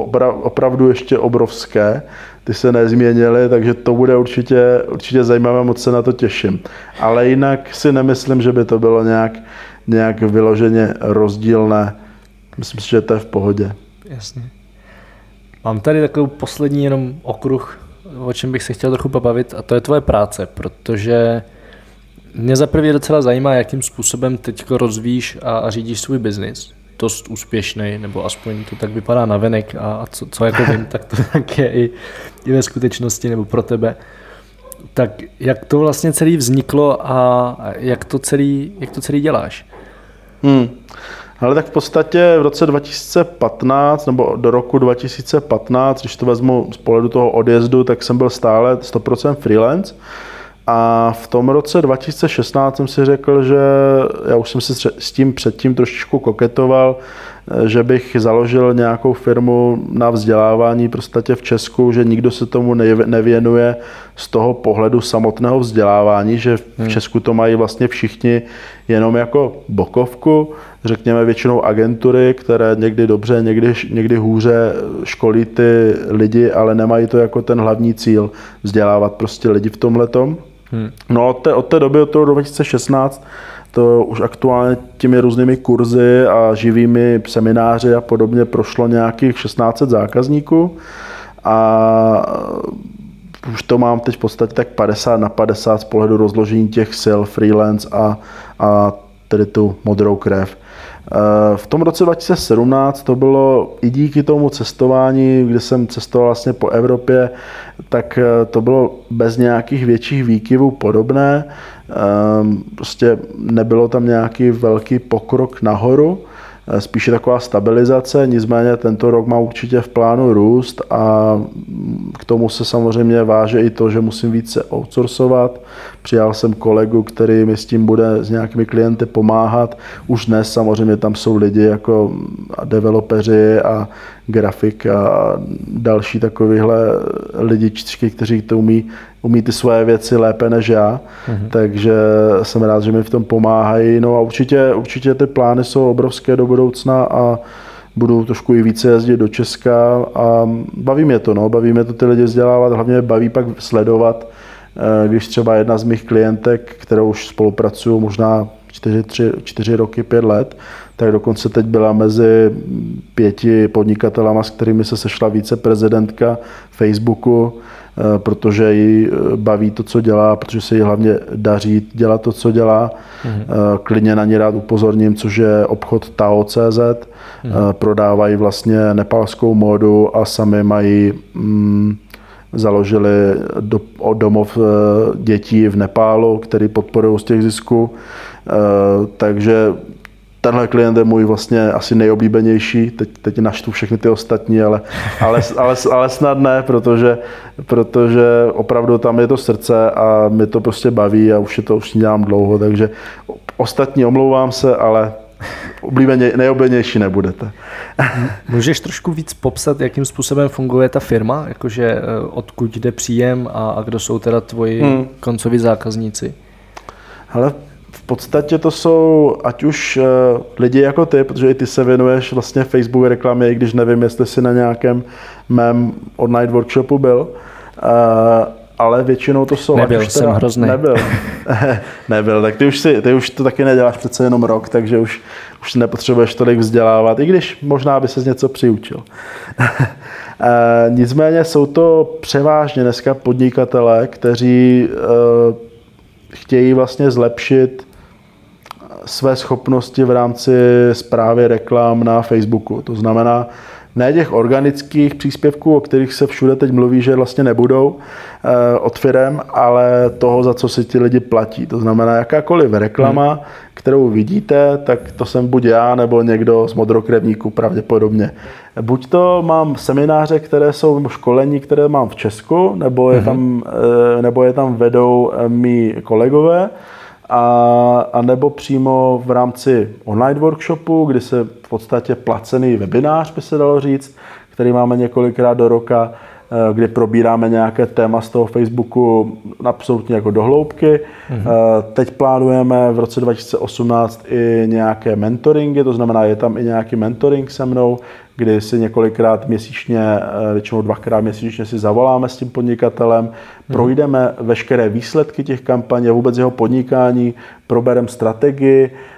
Speaker 1: opravdu ještě obrovské ty se nezměnily, takže to bude určitě, určitě zajímavé, moc se na to těším. Ale jinak si nemyslím, že by to bylo nějak, nějak vyloženě rozdílné. Myslím si, že to je v pohodě.
Speaker 3: Jasně. Mám tady takovou poslední jenom okruh, o čem bych se chtěl trochu pobavit, a to je tvoje práce, protože mě za prvě docela zajímá, jakým způsobem teď rozvíjíš a, a řídíš svůj biznis dost úspěšný, nebo aspoň to tak vypadá na venek a, a co, co jako vím, tak to tak je i, i ve skutečnosti nebo pro tebe. Tak jak to vlastně celý vzniklo a jak to celý, jak to celý děláš?
Speaker 1: Hmm. Ale tak v podstatě v roce 2015 nebo do roku 2015, když to vezmu z pohledu toho odjezdu, tak jsem byl stále 100% freelance. A v tom roce 2016 jsem si řekl, že já už jsem si s tím předtím trošičku koketoval, že bych založil nějakou firmu na vzdělávání prostě v Česku, že nikdo se tomu nevěnuje z toho pohledu samotného vzdělávání, že v hmm. Česku to mají vlastně všichni jenom jako bokovku, řekněme většinou agentury, které někdy dobře, někdy, někdy hůře školí ty lidi, ale nemají to jako ten hlavní cíl vzdělávat prostě lidi v tom letom. Hmm. No od té, od té doby, od toho 2016, to už aktuálně těmi různými kurzy a živými semináři a podobně prošlo nějakých 16 zákazníků a už to mám teď v podstatě tak 50 na 50 z pohledu rozložení těch sil, freelance a, a tedy tu modrou krev. Eh, v tom roce 2017 to bylo i díky tomu cestování, kde jsem cestoval vlastně po Evropě, tak eh, to bylo bez nějakých větších výkyvů podobné. Ehm, prostě nebylo tam nějaký velký pokrok nahoru, spíše taková stabilizace, nicméně tento rok má určitě v plánu růst a k tomu se samozřejmě váže i to, že musím více outsourcovat, Přijal jsem kolegu, který mi s tím bude s nějakými klienty pomáhat. Už dnes samozřejmě tam jsou lidi jako developeři a grafik a další takovýhle lidičky, kteří to umí, umí ty svoje věci lépe než já. Mhm. Takže jsem rád, že mi v tom pomáhají. No a určitě, určitě ty plány jsou obrovské do budoucna a budu trošku i více jezdit do Česka a baví mě to, no, baví mě to ty lidi vzdělávat, hlavně baví pak sledovat, Eh, když třeba jedna z mých klientek, kterou už spolupracuju možná čtyři, tři, čtyři roky, pět let, tak dokonce teď byla mezi pěti podnikatelama, s kterými se sešla více prezidentka Facebooku, eh, protože ji eh, baví to, co dělá, protože se jí hlavně daří dělat to, co dělá. Mhm. Klidně na ně rád upozorním, což je obchod Tao.cz. Mhm. Prodávají vlastně nepalskou módu a sami mají mm, založili do, domov dětí v Nepálu, který podporují z těch zisků. Takže tenhle klient je můj vlastně asi nejoblíbenější. Teď, teď naštvu všechny ty ostatní, ale, ale, ale, ale snad ne, protože, protože opravdu tam je to srdce a mě to prostě baví a už je to už dělám dlouho, takže ostatní omlouvám se, ale oblíbeně, nejoblíbenější nebudete.
Speaker 3: Můžeš trošku víc popsat, jakým způsobem funguje ta firma? Jakože eh, odkud jde příjem a, a kdo jsou teda tvoji hmm. koncoví zákazníci?
Speaker 1: Ale v podstatě to jsou ať už uh, lidi jako ty, protože i ty se věnuješ vlastně Facebook reklamě, i když nevím, jestli jsi na nějakém mém online workshopu byl. Uh, ale většinou to jsou...
Speaker 3: Nebyl, jsem hrozný.
Speaker 1: Nebyl. nebyl, tak ty už, si, ty už to taky neděláš přece jenom rok, takže už, už nepotřebuješ tolik vzdělávat, i když možná by se něco přiučil. E, nicméně jsou to převážně dneska podnikatele, kteří chtějí vlastně zlepšit své schopnosti v rámci zprávy reklam na Facebooku. To znamená, ne těch organických příspěvků, o kterých se všude teď mluví, že vlastně nebudou eh, od firem, ale toho, za co si ti lidi platí. To znamená, jakákoliv reklama, hmm. kterou vidíte, tak to jsem buď já nebo někdo z modrokrevníků pravděpodobně. Buď to mám semináře, které jsou školení, které mám v Česku, nebo je, hmm. tam, eh, nebo je tam vedou eh, mý kolegové, a, a nebo přímo v rámci online workshopu, kdy se v podstatě placený webinář, by se dalo říct, který máme několikrát do roka, kdy probíráme nějaké téma z toho Facebooku absolutně jako dohloubky. Mm-hmm. Teď plánujeme v roce 2018 i nějaké mentoringy, to znamená, je tam i nějaký mentoring se mnou, kdy si několikrát měsíčně, eh, většinou dvakrát měsíčně si zavoláme s tím podnikatelem, hmm. projdeme veškeré výsledky těch kampaní a vůbec jeho podnikání, probereme strategii eh,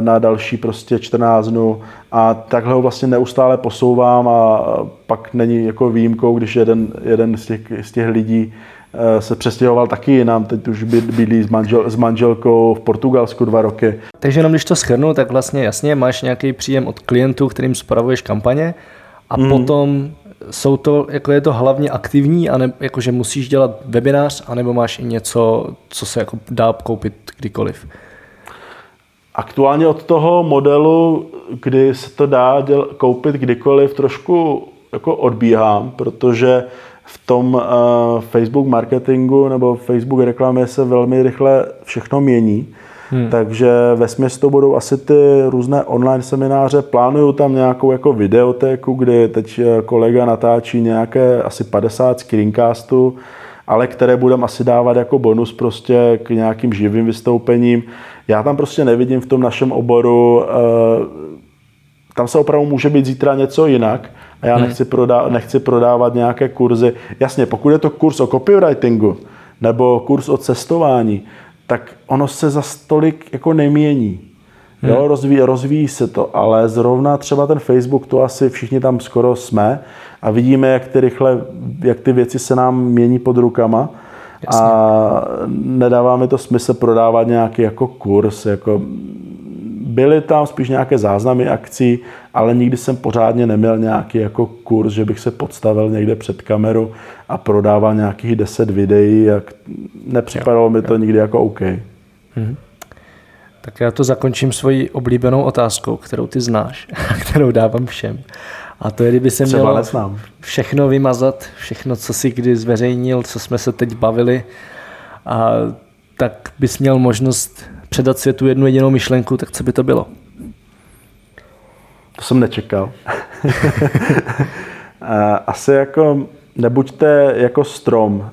Speaker 1: na další prostě 14 dnů a takhle ho vlastně neustále posouvám a pak není jako výjimkou, když jeden, jeden z, těch, z těch lidí Eh, se přestěhoval taky jinam, teď už bydlí s, manžel, s manželkou v Portugalsku dva roky.
Speaker 3: Takže jenom když to schrnu, tak vlastně jasně máš nějaký příjem od klientů, kterým spravuješ kampaně a mm. potom jsou to, jako je to hlavně aktivní, a ne, jako že musíš dělat webinář, anebo máš i něco, co se jako dá koupit kdykoliv?
Speaker 1: Aktuálně od toho modelu, kdy se to dá děl, koupit kdykoliv, trošku jako odbíhám, protože v tom uh, Facebook marketingu nebo Facebook reklamě se velmi rychle všechno mění. Hmm. Takže ve to budou asi ty různé online semináře. Plánuju tam nějakou jako videotéku, kdy teď eh, kolega natáčí nějaké asi 50 screencastů, ale které budeme asi dávat jako bonus prostě k nějakým živým vystoupením. Já tam prostě nevidím v tom našem oboru, uh, tam se opravdu může být zítra něco jinak, a já hmm. nechci, prodá, nechci prodávat nějaké kurzy. Jasně, pokud je to kurz o copywritingu nebo kurz o cestování, tak ono se za stolik jako nemění. Hmm. Jo, rozvíjí, rozvíjí se to, ale zrovna třeba ten Facebook, to asi všichni tam skoro jsme a vidíme, jak ty rychle, jak ty věci se nám mění pod rukama. Jasně. A nedává mi to smysl prodávat nějaký jako kurz, jako byly tam spíš nějaké záznamy akcí, ale nikdy jsem pořádně neměl nějaký jako kurz, že bych se podstavil někde před kameru a prodával nějakých 10 videí. Jak nepřipadalo jo, mi to jo. nikdy jako OK. Mm-hmm.
Speaker 3: Tak já to zakončím svojí oblíbenou otázkou, kterou ty znáš a kterou dávám všem. A to je, kdyby se měl všechno vymazat, všechno, co si kdy zveřejnil, co jsme se teď bavili, a tak bys měl možnost předat světu jednu jedinou myšlenku, tak co by to bylo?
Speaker 1: To jsem nečekal. Asi jako nebuďte jako strom.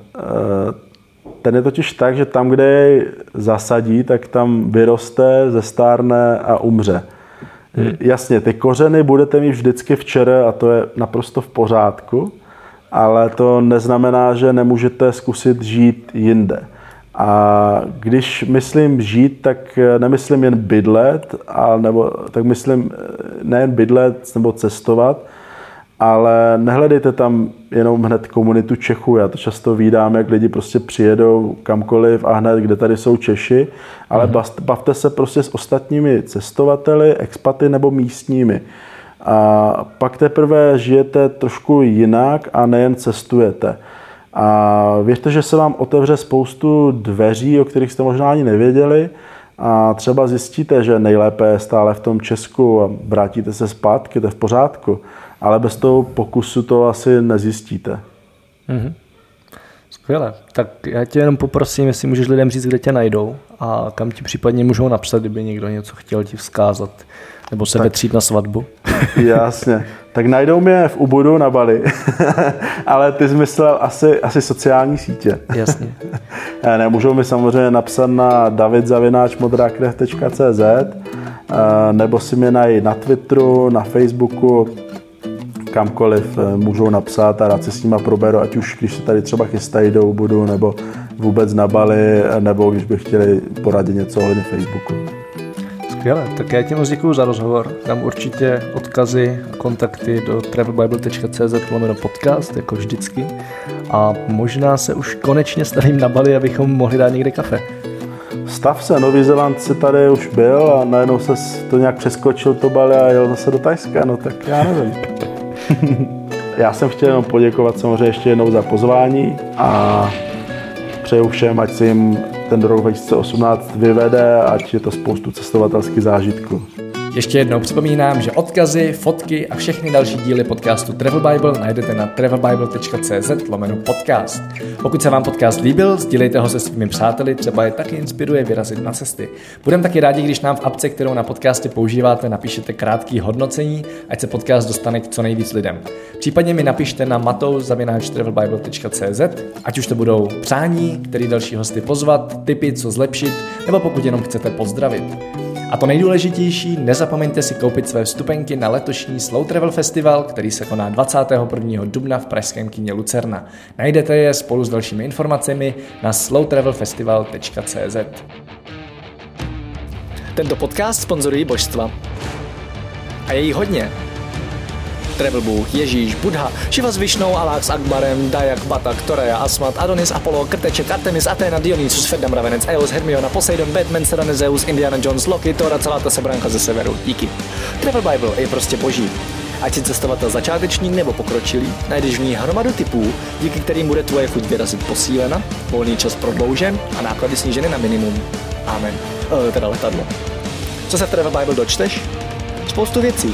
Speaker 1: Ten je totiž tak, že tam, kde jej zasadí, tak tam vyroste, zestárne a umře. Hmm. Jasně, ty kořeny budete mít vždycky včera a to je naprosto v pořádku, ale to neznamená, že nemůžete zkusit žít jinde. A když myslím žít, tak nemyslím jen bydlet, a nebo, tak myslím nejen bydlet nebo cestovat, ale nehledejte tam jenom hned komunitu Čechů. Já to často vídám, jak lidi prostě přijedou kamkoliv a hned, kde tady jsou Češi, ale mm. bavte se prostě s ostatními cestovateli, expaty nebo místními. A pak teprve žijete trošku jinak a nejen cestujete. A věřte, že se vám otevře spoustu dveří, o kterých jste možná ani nevěděli a třeba zjistíte, že nejlépe je stále v tom Česku a vrátíte se zpátky, to je v pořádku, ale bez toho pokusu to asi nezjistíte. Mm-hmm.
Speaker 3: Skvěle. Tak já tě jenom poprosím, jestli můžeš lidem říct, kde tě najdou a kam ti případně můžou napsat, kdyby někdo něco chtěl ti vzkázat nebo se tak. vetřít na svatbu.
Speaker 1: Jasně. Tak najdou mě v Ubudu na Bali, ale ty jsi myslel asi, asi sociální sítě.
Speaker 3: Jasně.
Speaker 1: ne, můžou mi samozřejmě napsat na davidzavináčmodrakrev.cz nebo si mě najít na Twitteru, na Facebooku, kamkoliv eh, můžou napsat a rád se s nima proberu, ať už když se tady třeba chystají do budu, nebo vůbec na Bali, nebo když by chtěli poradit něco ohledně Facebooku.
Speaker 2: Skvěle, tak já ti moc děkuji za rozhovor. Dám určitě odkazy a kontakty do travelbible.cz lomeno podcast, jako vždycky. A možná se už konečně stavím na Bali, abychom mohli dát někde kafe.
Speaker 1: Stav se, Nový Zeland si tady už byl a najednou se to nějak přeskočil to Bali a jel zase do Tajska, no tak já nevím. já jsem chtěl jenom poděkovat samozřejmě ještě jednou za pozvání a přeju všem, ať si jim ten rok 2018 vyvede, ať je to spoustu cestovatelských zážitků.
Speaker 2: Ještě jednou připomínám, že odkazy, fotky a všechny další díly podcastu Travel Bible najdete na travelbible.cz lomeno podcast. Pokud se vám podcast líbil, sdílejte ho se svými přáteli, třeba je taky inspiruje vyrazit na cesty. Budeme taky rádi, když nám v apce, kterou na podcasty používáte, napíšete krátký hodnocení, ať se podcast dostane k co nejvíc lidem. Případně mi napište na matou.travelbible.cz, ať už to budou přání, který další hosty pozvat, typy, co zlepšit, nebo pokud jenom chcete pozdravit. A to nejdůležitější, nezapomeňte si koupit své vstupenky na letošní Slow Travel Festival, který se koná 21. dubna v pražském kině Lucerna. Najdete je spolu s dalšími informacemi na slowtravelfestival.cz. Tento podcast sponzorují božstva. A je jí hodně. Travel Bůh, Ježíš, Buddha, Šiva s Višnou, Alák s Akbarem, Dajak, Batak, Toreja, Asmat, Adonis, Apollo, Krteček, Artemis, Athena, Dionysus, Ferdam, Ravenec, Eos, Hermiona, Poseidon, Batman, Serena, Zeus, Indiana Jones, Loki, Thor a celá ta sebranka ze severu. Díky. Travel Bible je prostě boží. Ať si cestovatel začátečník nebo pokročilý, najdeš v ní hromadu typů, díky kterým bude tvoje chuť vyrazit posílena, volný čas prodloužen a náklady sníženy na minimum. Amen. E, teda letadlo. Co se v Travel Bible dočteš? Spoustu věcí,